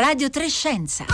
Radio Trescenza.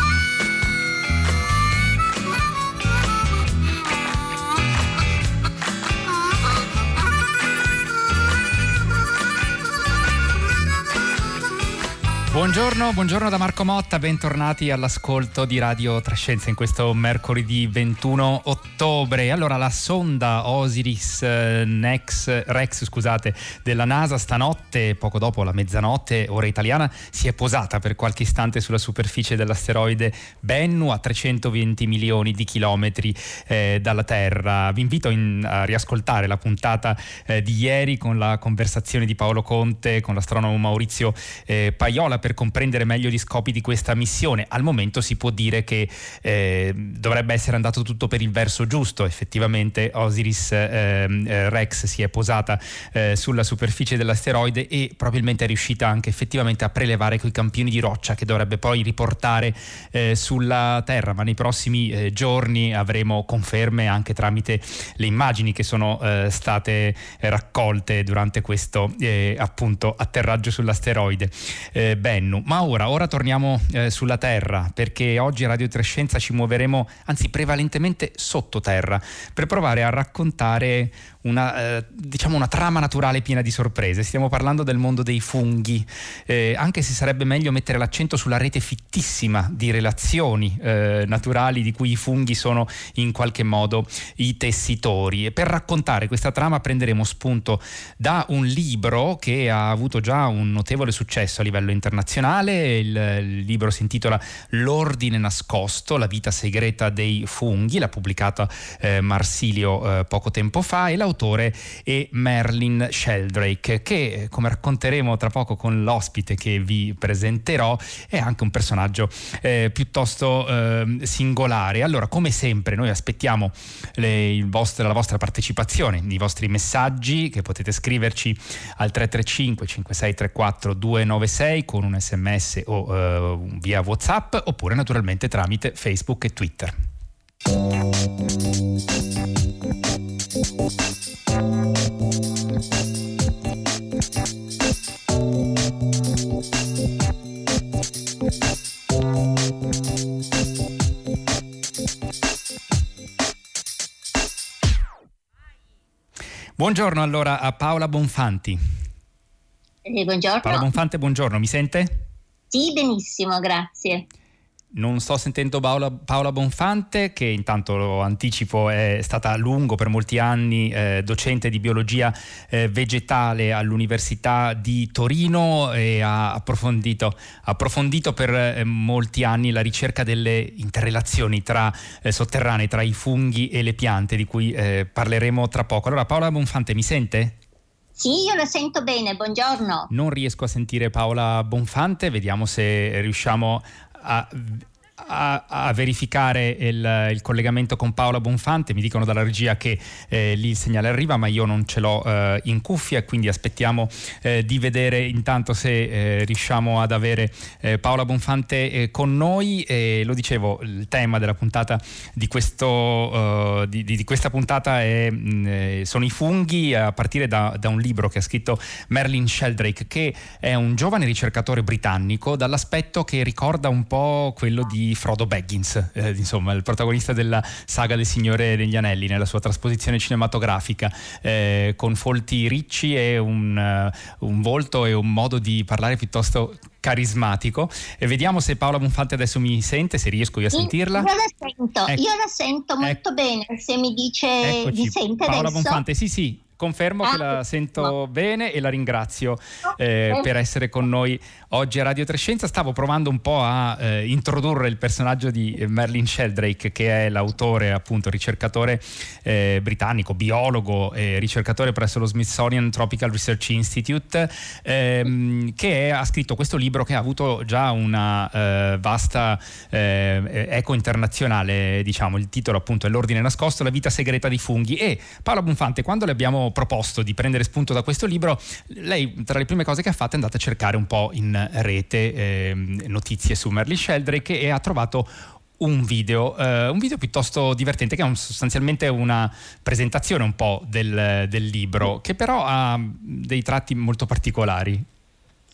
Buongiorno, buongiorno da Marco Motta, bentornati all'ascolto di Radio Trescenza in questo mercoledì 21 ottobre. Allora, la sonda Osiris eh, Nex, Rex scusate, della NASA stanotte, poco dopo la mezzanotte, ora italiana, si è posata per qualche istante sulla superficie dell'asteroide Bennu a 320 milioni di chilometri eh, dalla Terra. Vi invito in, a riascoltare la puntata eh, di ieri con la conversazione di Paolo Conte con l'astronomo Maurizio eh, Paiola per comprendere meglio gli scopi di questa missione. Al momento si può dire che eh, dovrebbe essere andato tutto per il verso giusto. Effettivamente Osiris ehm, eh, Rex si è posata eh, sulla superficie dell'asteroide e probabilmente è riuscita anche effettivamente a prelevare quei campioni di roccia che dovrebbe poi riportare eh, sulla Terra. Ma nei prossimi eh, giorni avremo conferme anche tramite le immagini che sono eh, state raccolte durante questo appunto atterraggio sull'asteroide. beh, Bennu. Ma ora, ora torniamo eh, sulla Terra perché oggi a Radio Trescenza ci muoveremo, anzi prevalentemente sottoterra, per provare a raccontare una, eh, diciamo una trama naturale piena di sorprese. Stiamo parlando del mondo dei funghi, eh, anche se sarebbe meglio mettere l'accento sulla rete fittissima di relazioni eh, naturali di cui i funghi sono in qualche modo i tessitori. E per raccontare questa trama prenderemo spunto da un libro che ha avuto già un notevole successo a livello internazionale. Il, il libro si intitola L'ordine nascosto, la vita segreta dei funghi, l'ha pubblicata eh, Marsilio eh, poco tempo fa e l'autore l'autore è Merlin Sheldrake, che come racconteremo tra poco con l'ospite che vi presenterò, è anche un personaggio eh, piuttosto eh, singolare. Allora, come sempre, noi aspettiamo le, vostro, la vostra partecipazione, i vostri messaggi che potete scriverci al 335 5634 296 con un sms o eh, via WhatsApp oppure naturalmente tramite Facebook e Twitter. Buongiorno allora a Paola Bonfanti. Eh, buongiorno. Paola Bonfante, buongiorno, mi sente? Sì, benissimo, grazie. Non sto sentendo Paola, Paola, Bonfante, che intanto lo anticipo è stata a lungo per molti anni eh, docente di biologia eh, vegetale all'Università di Torino e ha approfondito, approfondito per eh, molti anni la ricerca delle interrelazioni tra, eh, sotterranee tra i funghi e le piante, di cui eh, parleremo tra poco. Allora Paola Bonfante mi sente? Sì, io la sento bene, buongiorno. Non riesco a sentire Paola Bonfante, vediamo se riusciamo a a, a verificare il, il, collegamento con Paola Bonfante. Mi dicono dalla regia che eh, lì il segnale arriva, ma io non ce l'ho eh, in cuffia, quindi aspettiamo eh, di vedere intanto se eh, riusciamo ad avere eh, Paola Bonfante eh, con noi. lo dicevo, il tema della puntata di, questo, di, di, questa puntata è, mh, sono i funghi, a partire da, da, un libro che ha scritto Merlin Sheldrake, che è un giovane ricercatore britannico dall'aspetto che ricorda un po' quello di Frodo Baggins, eh, insomma il protagonista della saga del Signore degli Anelli nella sua trasposizione cinematografica, eh, con folti ricci e un, uh, un volto e un modo di parlare piuttosto carismatico e vediamo se Paola Bonfante adesso mi sente, se riesco io a sentirla. Io la sento, ecco. io la sento molto ecco. bene, se mi dice Eccoci. mi sente Paola adesso. Bonfante, sì sì, Confermo ah, che la sento no. bene e la ringrazio eh, per essere con noi oggi a Radio Trescenza. Stavo provando un po' a eh, introdurre il personaggio di Merlin Sheldrake, che è l'autore, appunto, ricercatore eh, britannico, biologo e ricercatore presso lo Smithsonian Tropical Research Institute, ehm, che è, ha scritto questo libro che ha avuto già una eh, vasta eh, eco internazionale, diciamo. Il titolo appunto è L'ordine nascosto, la vita segreta dei funghi. E Paolo Bonfante, quando le abbiamo proposto di prendere spunto da questo libro, lei tra le prime cose che ha fatto è andata a cercare un po' in rete eh, notizie su Merle Sheldrake e ha trovato un video, eh, un video piuttosto divertente che è un, sostanzialmente una presentazione un po' del, del libro, che però ha dei tratti molto particolari.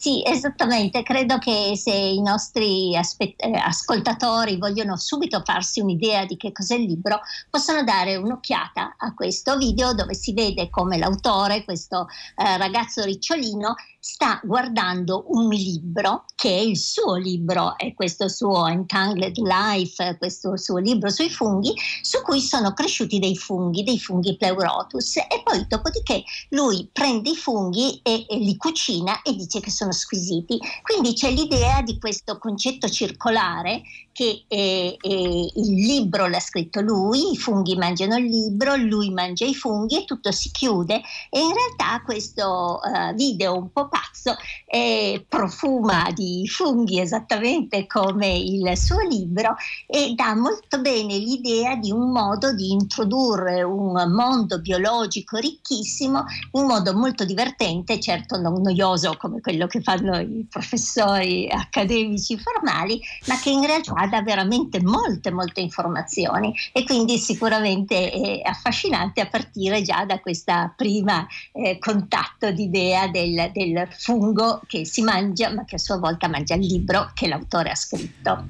Sì, esattamente. Credo che se i nostri aspe- eh, ascoltatori vogliono subito farsi un'idea di che cos'è il libro, possono dare un'occhiata a questo video dove si vede come l'autore, questo eh, ragazzo ricciolino, sta guardando un libro che è il suo libro, è questo suo Entangled Life, questo suo libro sui funghi, su cui sono cresciuti dei funghi, dei funghi pleurotus. E poi dopodiché lui prende i funghi e, e li cucina e dice che sono squisiti. Quindi c'è l'idea di questo concetto circolare che eh, eh, il libro l'ha scritto lui, i funghi mangiano il libro, lui mangia i funghi e tutto si chiude. E in realtà questo uh, video un po' pazzo eh, profuma di funghi esattamente come il suo libro e dà molto bene l'idea di un modo di introdurre un mondo biologico ricchissimo in modo molto divertente, certo non noioso come quello che fanno i professori accademici formali, ma che in realtà dà veramente molte, molte informazioni e quindi sicuramente è affascinante a partire già da questa prima eh, contatto d'idea del, del fungo che si mangia ma che a sua volta mangia il libro che l'autore ha scritto.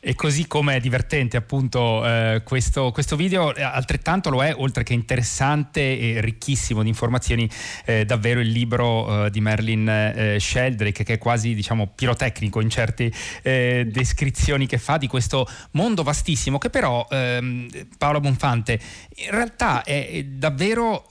E così come è divertente appunto eh, questo, questo, video, eh, altrettanto lo è, oltre che interessante e ricchissimo di informazioni, eh, davvero il libro eh, di Merlin eh, Sheldrake, che è quasi diciamo pirotecnico in certe eh, descrizioni che fa di questo mondo vastissimo, che però ehm, Paolo Bonfante in realtà è davvero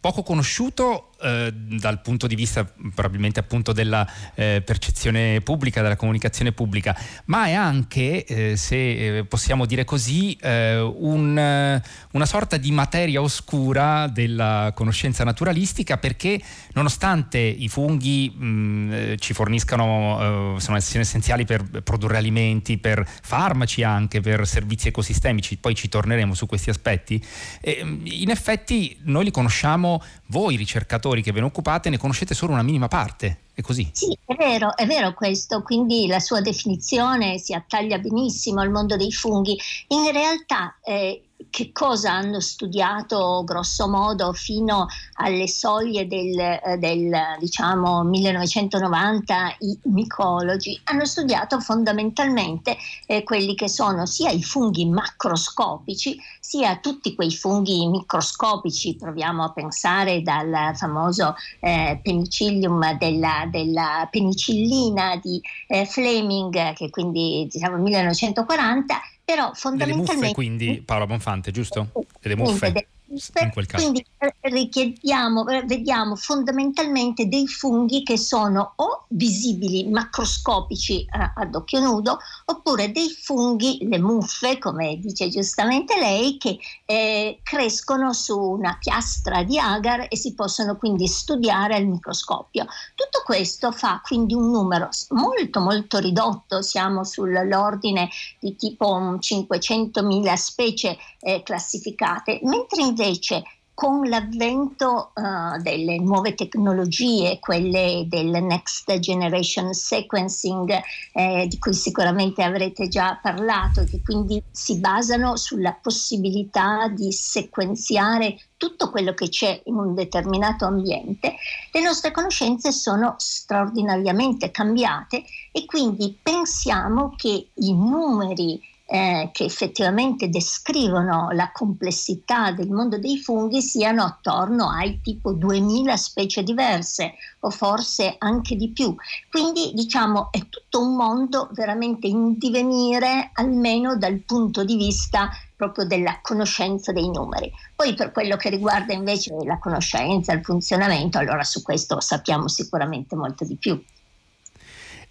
poco conosciuto eh, dal punto di vista probabilmente appunto della eh, percezione pubblica, della comunicazione pubblica, ma è anche, eh, se eh, possiamo dire così, eh, un, una sorta di materia oscura della conoscenza naturalistica perché nonostante i funghi mh, mm, ci forniscano, sono essenziali per produrre alimenti, per farmaci anche, per servizi ecosistemici, poi ci torneremo su questi aspetti, in effetti noi li conosciamo voi ricercatori che ve ne occupate ne conoscete solo una minima parte. È così? Sì, è vero, è vero questo, quindi la sua definizione si attaglia benissimo al mondo dei funghi. In realtà eh, che cosa hanno studiato grosso modo fino alle soglie del, eh, del diciamo 1990 i micologi? Hanno studiato fondamentalmente eh, quelli che sono sia i funghi macroscopici sia tutti quei funghi microscopici. Proviamo a pensare dal famoso eh, penicillium della, della, penicillina di eh, Fleming che quindi diciamo 1940 però fondamentalmente... Delle muffe quindi, Paola Bonfante, giusto? Delle muffe in quel caso. Quindi eh, richiediamo, eh, vediamo fondamentalmente dei funghi che sono o visibili macroscopici eh, ad occhio nudo oppure dei funghi, le muffe, come dice giustamente lei, che eh, crescono su una piastra di agar e si possono quindi studiare al microscopio. Tutto questo fa quindi un numero molto molto ridotto, siamo sull'ordine di tipo 500.000 specie eh, classificate, mentre invece invece con l'avvento uh, delle nuove tecnologie, quelle del Next Generation Sequencing, eh, di cui sicuramente avrete già parlato, che quindi si basano sulla possibilità di sequenziare tutto quello che c'è in un determinato ambiente, le nostre conoscenze sono straordinariamente cambiate e quindi pensiamo che i numeri eh, che effettivamente descrivono la complessità del mondo dei funghi siano attorno ai tipo 2000 specie diverse o forse anche di più. Quindi diciamo è tutto un mondo veramente in divenire almeno dal punto di vista proprio della conoscenza dei numeri. Poi per quello che riguarda invece la conoscenza, il funzionamento, allora su questo sappiamo sicuramente molto di più.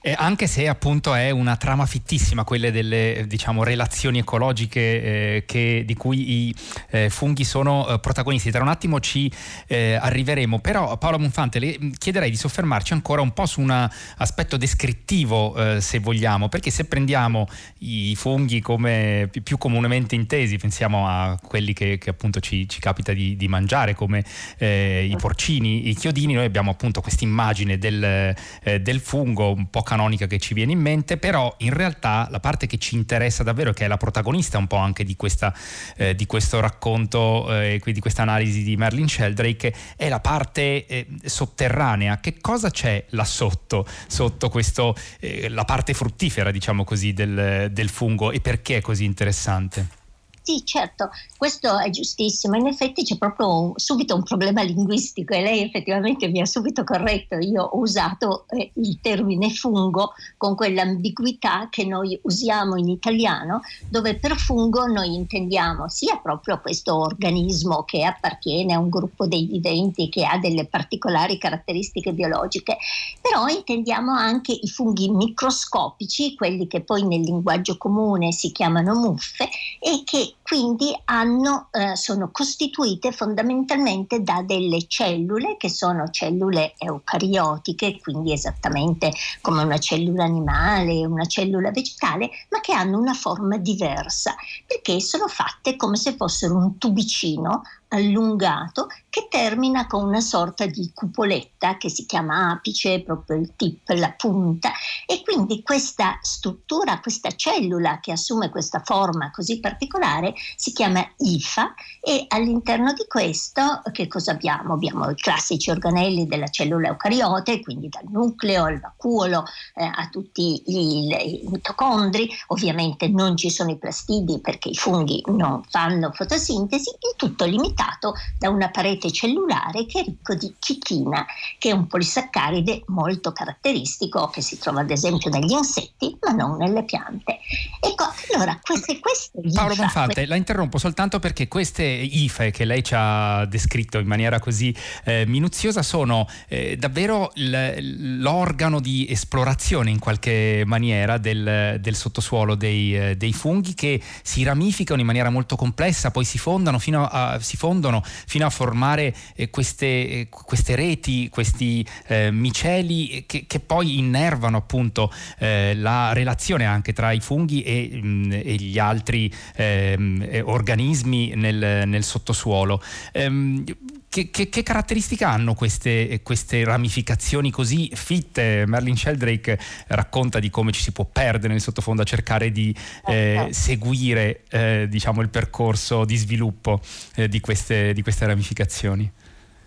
Eh, anche se appunto è una trama fittissima quelle delle diciamo, relazioni ecologiche eh, che, di cui i eh, funghi sono eh, protagonisti. Tra un attimo ci eh, arriveremo, però Paola Monfante le chiederei di soffermarci ancora un po' su un aspetto descrittivo eh, se vogliamo, perché se prendiamo i funghi come più comunemente intesi, pensiamo a quelli che, che appunto ci, ci, capita di, di mangiare come i porcini, i chiodini, noi abbiamo appunto questa immagine del, del fungo un po' canonica che ci viene in mente, però in realtà la parte che ci interessa davvero, che è la protagonista un po' anche di, questa, eh, di questo racconto e eh, di questa analisi di Merlin Sheldrake, è la parte eh, sotterranea. Che cosa c'è là sotto, sotto questo, eh, la parte fruttifera, diciamo così, del, del fungo e perché è così interessante? Sì, certo, questo è giustissimo. In effetti c'è proprio subito un problema linguistico e lei effettivamente mi ha subito corretto. Io ho usato eh, il termine fungo con quell'ambiguità che noi usiamo in italiano, dove per fungo noi intendiamo sia proprio questo organismo che appartiene a un gruppo dei viventi che ha delle particolari caratteristiche biologiche, però intendiamo anche i funghi microscopici, quelli che poi nel linguaggio comune si chiamano muffe e che quindi hanno, eh, sono costituite fondamentalmente da delle cellule che sono cellule eucariotiche, quindi esattamente come una cellula animale, una cellula vegetale, ma che hanno una forma diversa, perché sono fatte come se fossero un tubicino allungato che termina con una sorta di cupoletta che si chiama apice, proprio il tip, la punta, e quindi questa struttura, questa cellula che assume questa forma così particolare si chiama IFA e all'interno di questo che cosa abbiamo? Abbiamo i classici organelli della cellula eucariote, quindi dal nucleo al vacuolo eh, a tutti i, i mitocondri, ovviamente non ci sono i plastidi perché i funghi non fanno fotosintesi, il tutto limitato da una parete cellulare che è ricco di chitina, che è un polisaccaride molto caratteristico che si trova ad esempio negli insetti, ma non nelle piante. Ecco, allora queste, queste Paolo Bonfante. La interrompo soltanto perché queste IFE che lei ci ha descritto in maniera così eh, minuziosa sono eh, davvero l- l'organo di esplorazione in qualche maniera del, del sottosuolo dei, eh, dei, funghi che si ramificano in maniera molto complessa, poi si fondano fino a, si fondono fino a formare eh, queste, queste, reti, questi eh, miceli che, che, poi innervano appunto eh, la relazione anche tra i funghi e, mh, mm, e gli altri ehm, eh, organismi nel, nel sottosuolo. Ehm, che, che, che, caratteristiche hanno queste, queste, ramificazioni così fitte? Merlin Sheldrake racconta di come ci si può perdere nel sottofondo a cercare di eh, ecco. seguire eh, diciamo, il percorso di sviluppo eh, di, queste, di, queste, ramificazioni.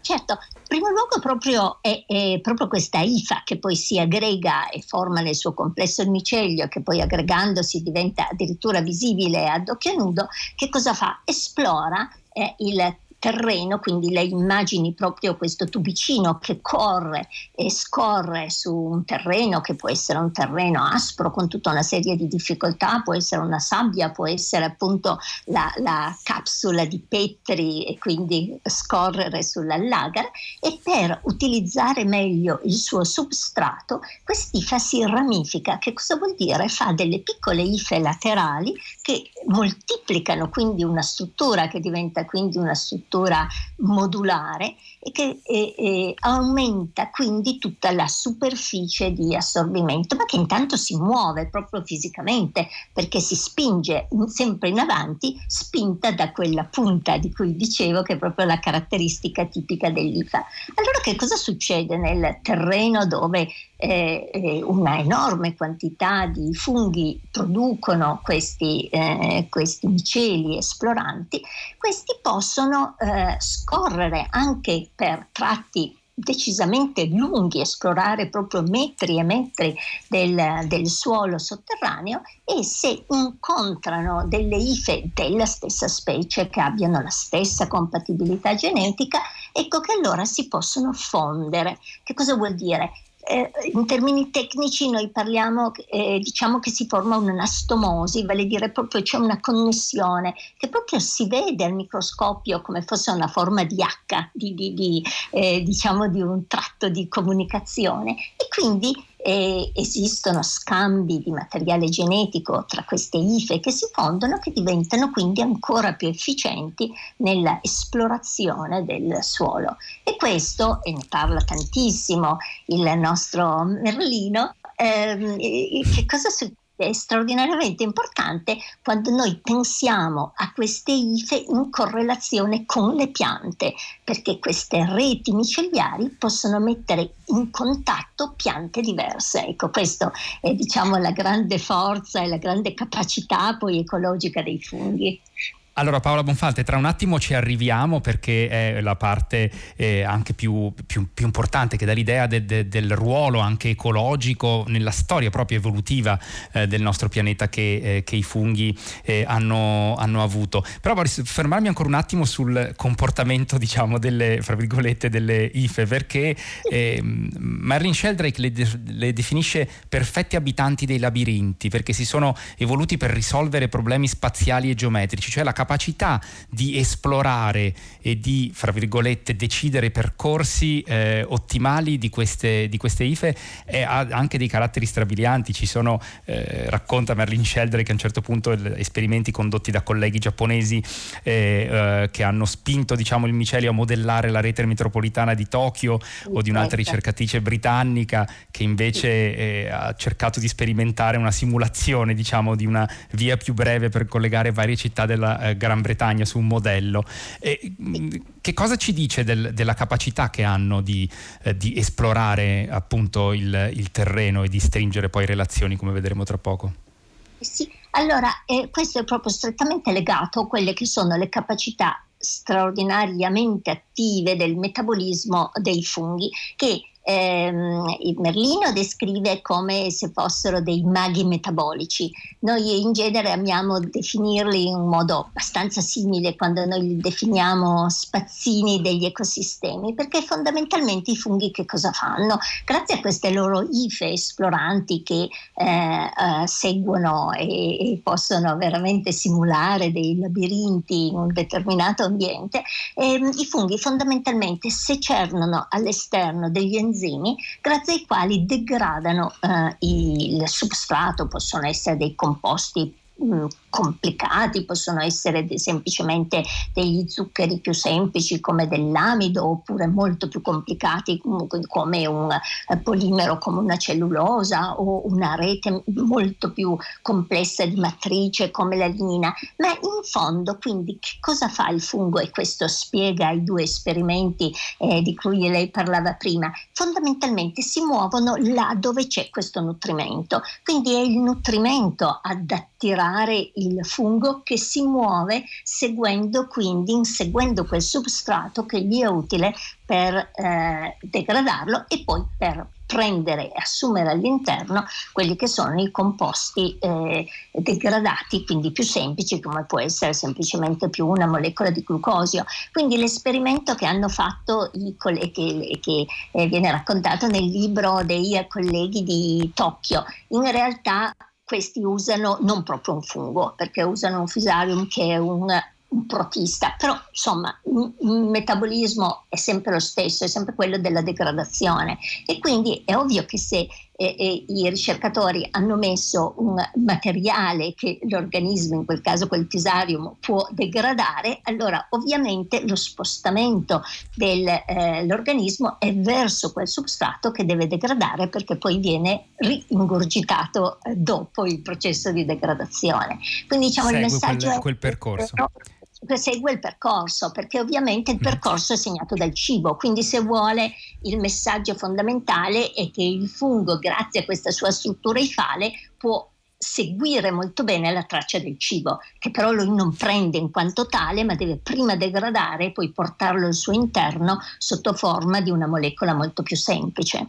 Certo, in primo luogo proprio è, è, proprio questa IFA che poi si aggrega e forma nel suo complesso il micelio, che poi aggregandosi diventa addirittura visibile ad occhio nudo, che cosa fa? Esplora eh, il terreno, quindi le immagini proprio questo tubicino che corre e scorre su un terreno che può essere un terreno aspro con tutta una serie di difficoltà, può essere una sabbia, può essere appunto la, la capsula di Petri e quindi scorrere sull'allagara e per utilizzare meglio il suo substrato quest'ifa si ramifica. Che cosa vuol dire? Fa delle piccole ife laterali che moltiplicano quindi una struttura che diventa quindi una struttura struttura modulare e che e, e aumenta quindi tutta la superficie di assorbimento, ma che intanto si muove proprio fisicamente perché si spinge sempre in avanti, spinta da quella punta di cui dicevo che è proprio la caratteristica tipica dell'IFA. Allora che cosa succede nel terreno dove eh, eh, una enorme quantità di funghi producono questi, eh, questi miceli esploranti, questi possono eh, scorrere anche per tratti decisamente lunghi, esplorare proprio metri e metri del, del, suolo sotterraneo e se incontrano delle ife della stessa specie che abbiano la stessa compatibilità genetica, ecco che allora si possono fondere. Che cosa vuol dire? Eh, in termini tecnici noi parliamo, eh, diciamo che si forma un'anastomosi, vale dire proprio c'è una connessione che proprio si vede al microscopio come fosse una forma di H, di, di, di, eh, diciamo di un tratto di comunicazione. E quindi e esistono scambi di materiale genetico tra queste ife che si fondono che diventano quindi ancora più efficienti nella esplorazione del suolo. E questo, e ne parla tantissimo il nostro Merlino, ehm, che cosa succede? Straordinariamente importante quando noi pensiamo a queste ife in correlazione con le piante, perché queste reti micellari possono mettere in contatto piante diverse. Ecco, questa è diciamo la grande forza e la grande capacità poi ecologica dei funghi. Allora Paola Bonfante, tra un attimo ci arriviamo perché è la parte eh, anche più, più, più, importante che dà l'idea de, de, del ruolo anche ecologico nella storia proprio evolutiva eh, del nostro pianeta che, eh, che i funghi eh, hanno, hanno, avuto. Però vorrei fermarmi ancora un attimo sul comportamento diciamo delle, fra virgolette, delle IFE perché ehm, Marlene Sheldrake le, le definisce perfetti abitanti dei labirinti perché si sono evoluti per risolvere problemi spaziali e geometrici, cioè la capacità di esplorare e di, fra virgolette, decidere percorsi eh, ottimali di queste, di queste IFE e ha anche dei caratteri strabilianti. Ci sono, eh, racconta Merlin Sheldrake a un certo punto esperimenti condotti da colleghi giapponesi eh, eh, che hanno spinto diciamo, il micelio a modellare la rete metropolitana di Tokyo o di un'altra ricercatrice britannica che invece eh, ha cercato di sperimentare una simulazione diciamo, di una via più breve per collegare varie città della eh, Gran Bretagna su un modello. E, mm, che cosa ci dice del, della capacità che hanno di, eh, di esplorare appunto il, il, terreno e di stringere poi relazioni, come vedremo tra poco? Sì, allora eh, questo è proprio strettamente legato a quelle che sono le capacità straordinariamente attive del metabolismo dei funghi che ehm, Merlino descrive come se fossero dei maghi metabolici. Noi in genere amiamo definirli in un modo abbastanza simile quando noi li definiamo spazzini degli ecosistemi, perché fondamentalmente i funghi che cosa fanno? Grazie a queste loro ife esploranti che eh, eh, seguono e, e, possono veramente simulare dei labirinti in un determinato ambiente, ehm, i funghi fondamentalmente secernano all'esterno degli enzimi enzimi grazie ai quali degradano eh, il substrato, possono essere dei composti complicati, possono essere semplicemente degli zuccheri più semplici come dell'amido oppure molto più complicati come un eh, polimero come una cellulosa o una rete molto più complessa di matrice come la lignina. Ma in fondo quindi che cosa fa il fungo? E questo spiega i due esperimenti eh, di cui lei parlava prima. Fondamentalmente si muovono là dove c'è questo nutrimento, quindi è il nutrimento ad attirare il fungo che si muove seguendo quindi inseguendo quel substrato che gli è utile per eh, degradarlo e poi per prendere e assumere all'interno quelli che sono i composti eh, degradati, quindi più semplici, come può essere semplicemente più una molecola di glucosio. Quindi l'esperimento che hanno fatto i colleghi, che eh, viene raccontato nel libro dei colleghi di Tokyo, in realtà questi usano non proprio un fungo, perché usano un fusarium che è un, un protista, però insomma il metabolismo è sempre lo stesso, è sempre quello della degradazione. E quindi è ovvio che se eh, eh, i ricercatori hanno messo un materiale che l'organismo, in quel caso quel tisarium, può degradare, allora ovviamente lo spostamento dell'organismo eh, è verso quel substrato che deve degradare perché poi viene ringurgitato eh, dopo il processo di degradazione. Quindi diciamo Segue il messaggio quel, è quel percorso segue il percorso, perché ovviamente il percorso è segnato dal cibo, quindi se vuole il messaggio fondamentale è che il fungo, grazie a questa sua struttura ifale, può seguire molto bene la traccia del cibo, che però lui non prende in quanto tale, ma deve prima degradare e poi portarlo al suo interno sotto forma di una molecola molto più semplice.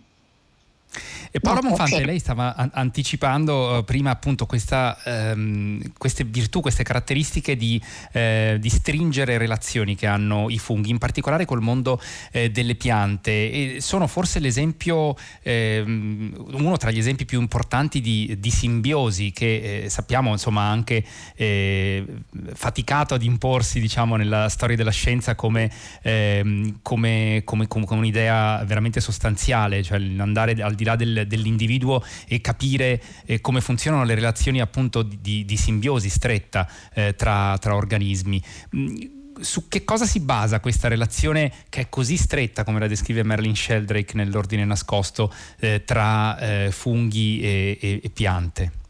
E Paola no, Monfante, okay. lei stava an- anticipando uh, prima appunto questa, um, queste virtù, queste caratteristiche di, uh, di, stringere relazioni che hanno i funghi, in particolare col mondo uh, delle piante. E sono forse l'esempio, ehm, uno tra gli esempi più importanti di, di simbiosi che eh, sappiamo insomma anche eh, faticato ad imporsi diciamo nella storia della scienza come, ehm, come, come, come un'idea veramente sostanziale, cioè andare al di là del dell'individuo e capire eh, come funzionano le relazioni appunto di, di simbiosi stretta eh, tra, tra, organismi mm, su che cosa si basa questa relazione che è così stretta, come la descrive Merlin Sheldrake nell'ordine nascosto, eh, tra eh, funghi e, e, e piante?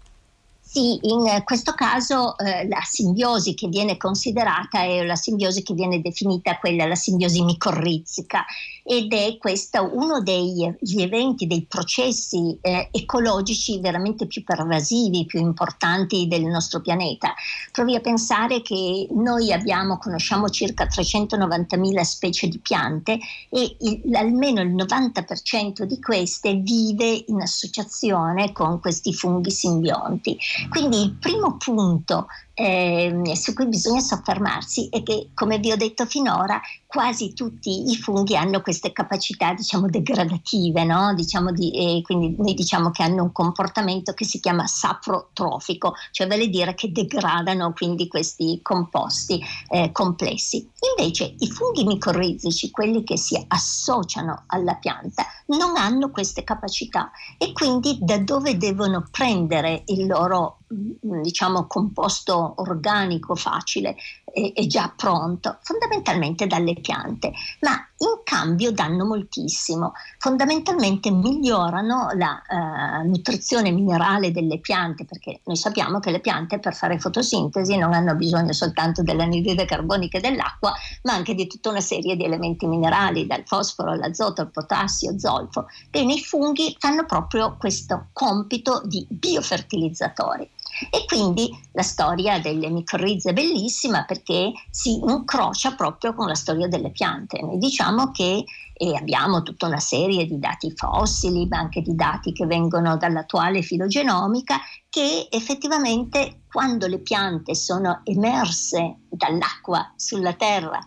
Sì, in questo caso eh, la simbiosi che viene considerata è la simbiosi che viene definita quella, la simbiosi micorrizica ed è questo uno degli eventi, dei processi eh, ecologici veramente più pervasivi, più importanti del nostro pianeta. Provi a pensare che noi abbiamo, conosciamo circa 390.000 specie di piante e il, almeno il 90% di queste vive in associazione con questi funghi simbionti. Quindi il primo punto eh, su cui bisogna soffermarsi è che, come vi ho detto finora, quasi tutti i funghi hanno queste capacità, diciamo, degradative, no? diciamo di, eh, quindi noi diciamo che hanno un comportamento che si chiama saprotrofico, cioè vale dire che degradano quindi questi composti eh, complessi. Invece i funghi micorrizici, quelli che si associano alla pianta, non hanno queste capacità e quindi da dove devono prendere il loro diciamo composto organico facile è, già pronto, fondamentalmente dalle piante, ma in cambio danno moltissimo, fondamentalmente migliorano la uh, nutrizione minerale delle piante, perché noi sappiamo che le piante per fare fotosintesi non hanno bisogno soltanto dell'anidride carbonica e dell'acqua, ma anche di tutta una serie di elementi minerali, dal fosforo all'azoto, al potassio, zolfo. Bene, i funghi fanno proprio questo compito di biofertilizzatori. E quindi la storia delle micorrize è bellissima perché si incrocia proprio con la storia delle piante. Noi diciamo che e abbiamo tutta una serie di dati fossili, ma anche di dati che vengono dall'attuale filogenomica, che effettivamente quando le piante sono emerse dall'acqua sulla terra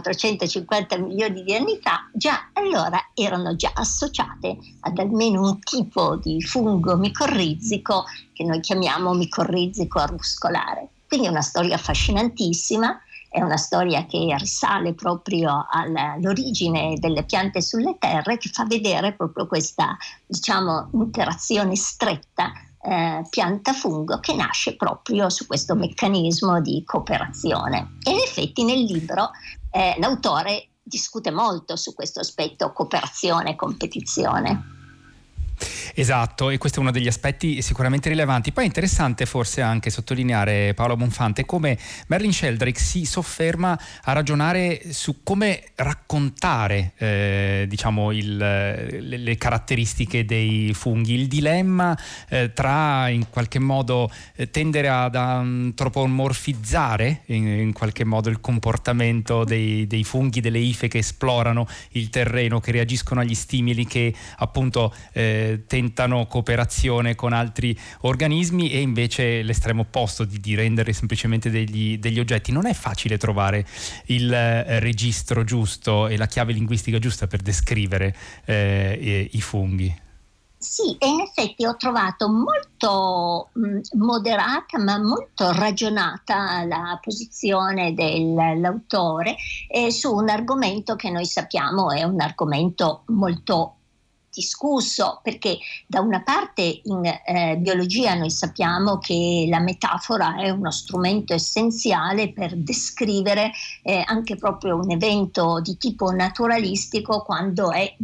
450 milioni di anni fa, già allora erano già associate ad almeno un tipo di fungo micorrizico che noi chiamiamo micorrizico arbuscolare. Quindi è una storia affascinantissima, è una storia che risale proprio all'origine delle piante sulle terre, che fa vedere proprio questa diciamo, interazione stretta eh, pianta-fungo che nasce proprio su questo meccanismo di cooperazione. E in effetti nel libro eh, l'autore discute molto su questo aspetto cooperazione e competizione. Esatto, e questo è uno degli aspetti sicuramente rilevanti. Poi è interessante forse anche sottolineare Paolo Bonfante come Merlin Sheldrake si sofferma a ragionare su come raccontare eh, diciamo il, le, le, caratteristiche dei funghi, il dilemma eh, tra in qualche modo eh, tendere ad antropomorfizzare in, in, qualche modo il comportamento dei, dei funghi, delle ife che esplorano il terreno, che reagiscono agli stimoli che appunto eh, tentano cooperazione con altri organismi e invece l'estremo opposto di, di rendere semplicemente degli, degli, oggetti. Non è facile trovare il eh, registro giusto e la chiave linguistica giusta per descrivere eh, i funghi. Sì, e in effetti ho trovato molto mh, moderata ma molto ragionata la posizione dell'autore eh, su un argomento che noi sappiamo è un argomento molto discusso perché da una parte in eh, biologia noi sappiamo che la metafora è uno strumento essenziale per descrivere eh, anche proprio un evento di tipo naturalistico quando è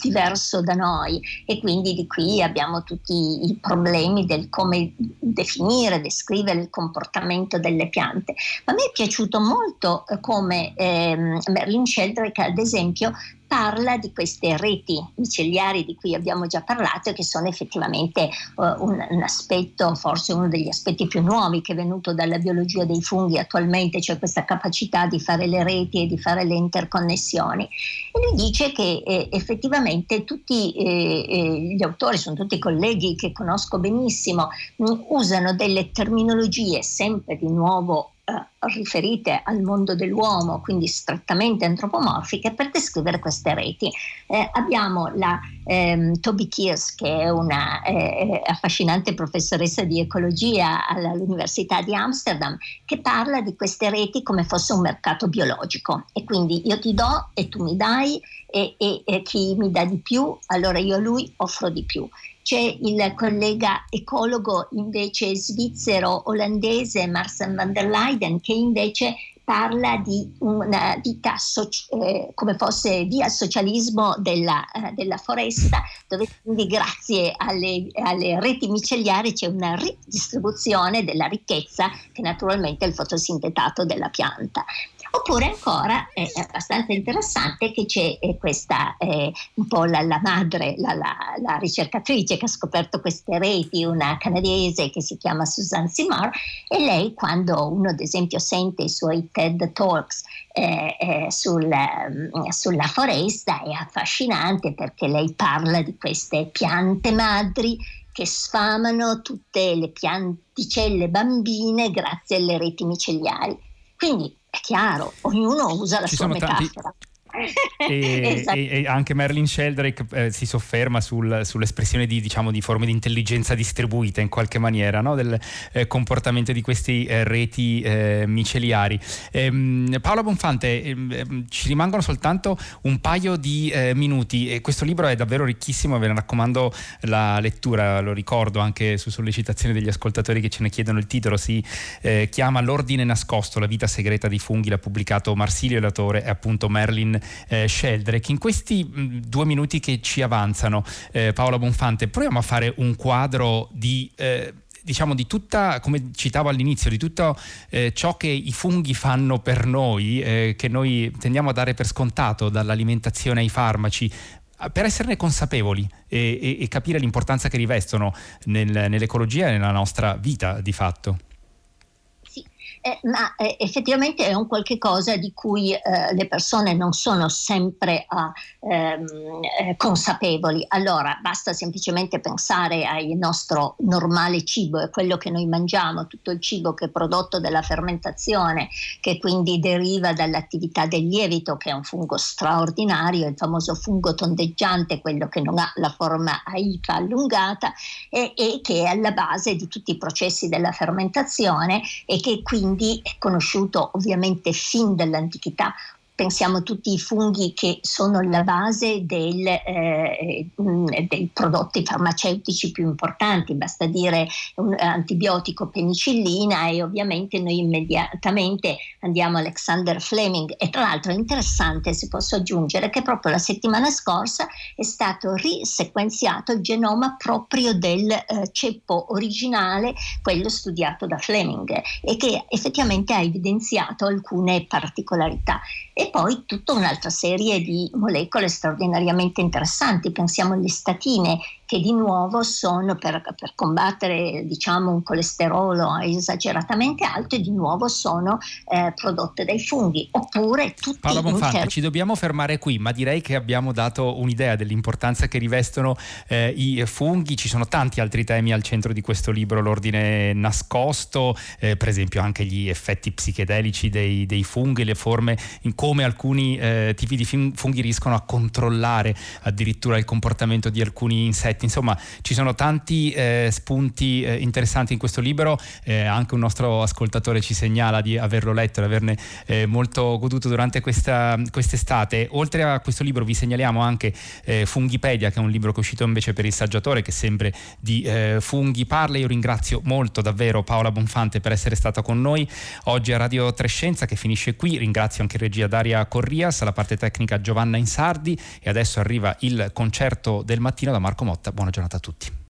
diverso da noi e quindi di qui abbiamo tutti i problemi del come definire, descrivere il comportamento delle piante. Ma a me è piaciuto molto eh, come ehm, Merlin Sheldrake ad esempio parla di queste reti micellari di cui abbiamo già parlato e che sono effettivamente uh, un, un, aspetto, forse uno degli aspetti più nuovi che è venuto dalla biologia dei funghi attualmente, cioè questa capacità di fare le reti e di fare le interconnessioni. E lui dice che eh, effettivamente tutti eh, eh, gli autori, sono tutti colleghi che conosco benissimo, mh, usano delle terminologie sempre di nuovo riferite al mondo dell'uomo, quindi strettamente antropomorfiche, per descrivere queste reti. Eh, abbiamo la ehm, Toby Kears, che è una eh, affascinante professoressa di ecologia all'Università di Amsterdam, che parla di queste reti come fosse un mercato biologico. E quindi io ti do e tu mi dai e, e, e chi mi dà di più, allora io a lui offro di più c'è il collega ecologo invece svizzero olandese Marcel van der Leyden che invece parla di una vita soci- eh, come fosse via socialismo della, eh, della, foresta, dove quindi grazie alle, alle, reti micellari c'è una ridistribuzione della ricchezza che naturalmente è il fotosintetato della pianta. Oppure ancora è abbastanza interessante che c'è eh, questa eh, un po' la, la madre, la, la, la, ricercatrice che ha scoperto queste reti, una canadese che si chiama Suzanne Simard, e lei quando uno ad esempio sente i suoi TED Talks eh, eh, sul, mm, sulla foresta è affascinante perché lei parla di queste piante madri che sfamano tutte le pianticelle bambine grazie alle reti micellari. Quindi è chiaro, ognuno usa la Ci sua metafora. Tanti e, esatto. e, e, anche Merlin Sheldrake eh, si sofferma sul, sull'espressione di, diciamo, di, forme di intelligenza distribuita in qualche maniera no? del eh, comportamento di questi eh, reti eh, miceliari. Ehm, Paola Bonfante, ehm, ehm, ci rimangono soltanto un paio di eh, minuti e questo libro è davvero ricchissimo, ve ne raccomando la lettura, lo ricordo anche su sollecitazione degli ascoltatori che ce ne chiedono il titolo, si eh, chiama L'ordine nascosto, la vita segreta dei funghi, l'ha pubblicato Marsilio, l'autore è appunto Merlin eh, Sheldrake. In questi mh, mm, due minuti che ci avanzano, eh, Paola Bonfante, proviamo a fare un quadro di... Eh, diciamo di tutta, come citavo all'inizio, di tutto eh, ciò che i funghi fanno per noi, eh, che noi tendiamo a dare per scontato dall'alimentazione ai farmaci, per esserne consapevoli e, e, e capire l'importanza che rivestono nel, nell'ecologia e nella nostra vita di fatto eh, ma eh, effettivamente è un qualche cosa di cui eh, le persone non sono sempre ehm, eh, consapevoli. Allora basta semplicemente pensare al nostro normale cibo, è quello che noi mangiamo, tutto il cibo che è prodotto dalla fermentazione, che quindi deriva dall'attività del lievito, che è un fungo straordinario, il famoso fungo tondeggiante, quello che non ha la forma aica allungata e, e che è alla base di tutti i processi della fermentazione e che quindi quindi è conosciuto ovviamente fin dall'antichità pensiamo a tutti i funghi che sono la base del, eh, mm, dei prodotti farmaceutici più importanti, basta dire un antibiotico penicillina e ovviamente noi immediatamente andiamo a Alexander Fleming e tra l'altro è interessante, si posso aggiungere che proprio la settimana scorsa è stato risequenziato il genoma proprio del eh, ceppo originale, quello studiato da Fleming e che effettivamente ha evidenziato alcune particolarità. E poi tutta un'altra serie di molecole straordinariamente interessanti, pensiamo alle statine che di nuovo sono per, per combattere diciamo, un colesterolo esageratamente alto e di nuovo sono eh, prodotte dai funghi. Oppure tutti Paolo Bonfante, inter... ci dobbiamo fermare qui, ma direi che abbiamo dato un'idea dell'importanza che rivestono eh, i funghi. Ci sono tanti altri temi al centro di questo libro, l'ordine nascosto, eh, per esempio anche gli effetti psichedelici dei, dei funghi, le forme in come alcuni eh, tipi di funghi riescono a controllare addirittura il comportamento di alcuni insetti aspetti. Insomma, ci sono tanti eh, spunti eh, interessanti in questo libro, eh, anche un nostro ascoltatore ci segnala di averlo letto e averne eh, molto goduto durante questa, quest'estate. Oltre a questo libro vi segnaliamo anche eh, Funghipedia, che è un libro che è uscito invece per il saggiatore, che sempre di funghi parla. Io ringrazio molto davvero Paola Bonfante per essere stata con noi oggi a Radio Trescenza, che finisce qui. Ringrazio anche regia Daria Corrias, la parte tecnica Giovanna Insardi e adesso arriva il concerto del mattino da Marco Motta buona giornata a tutti.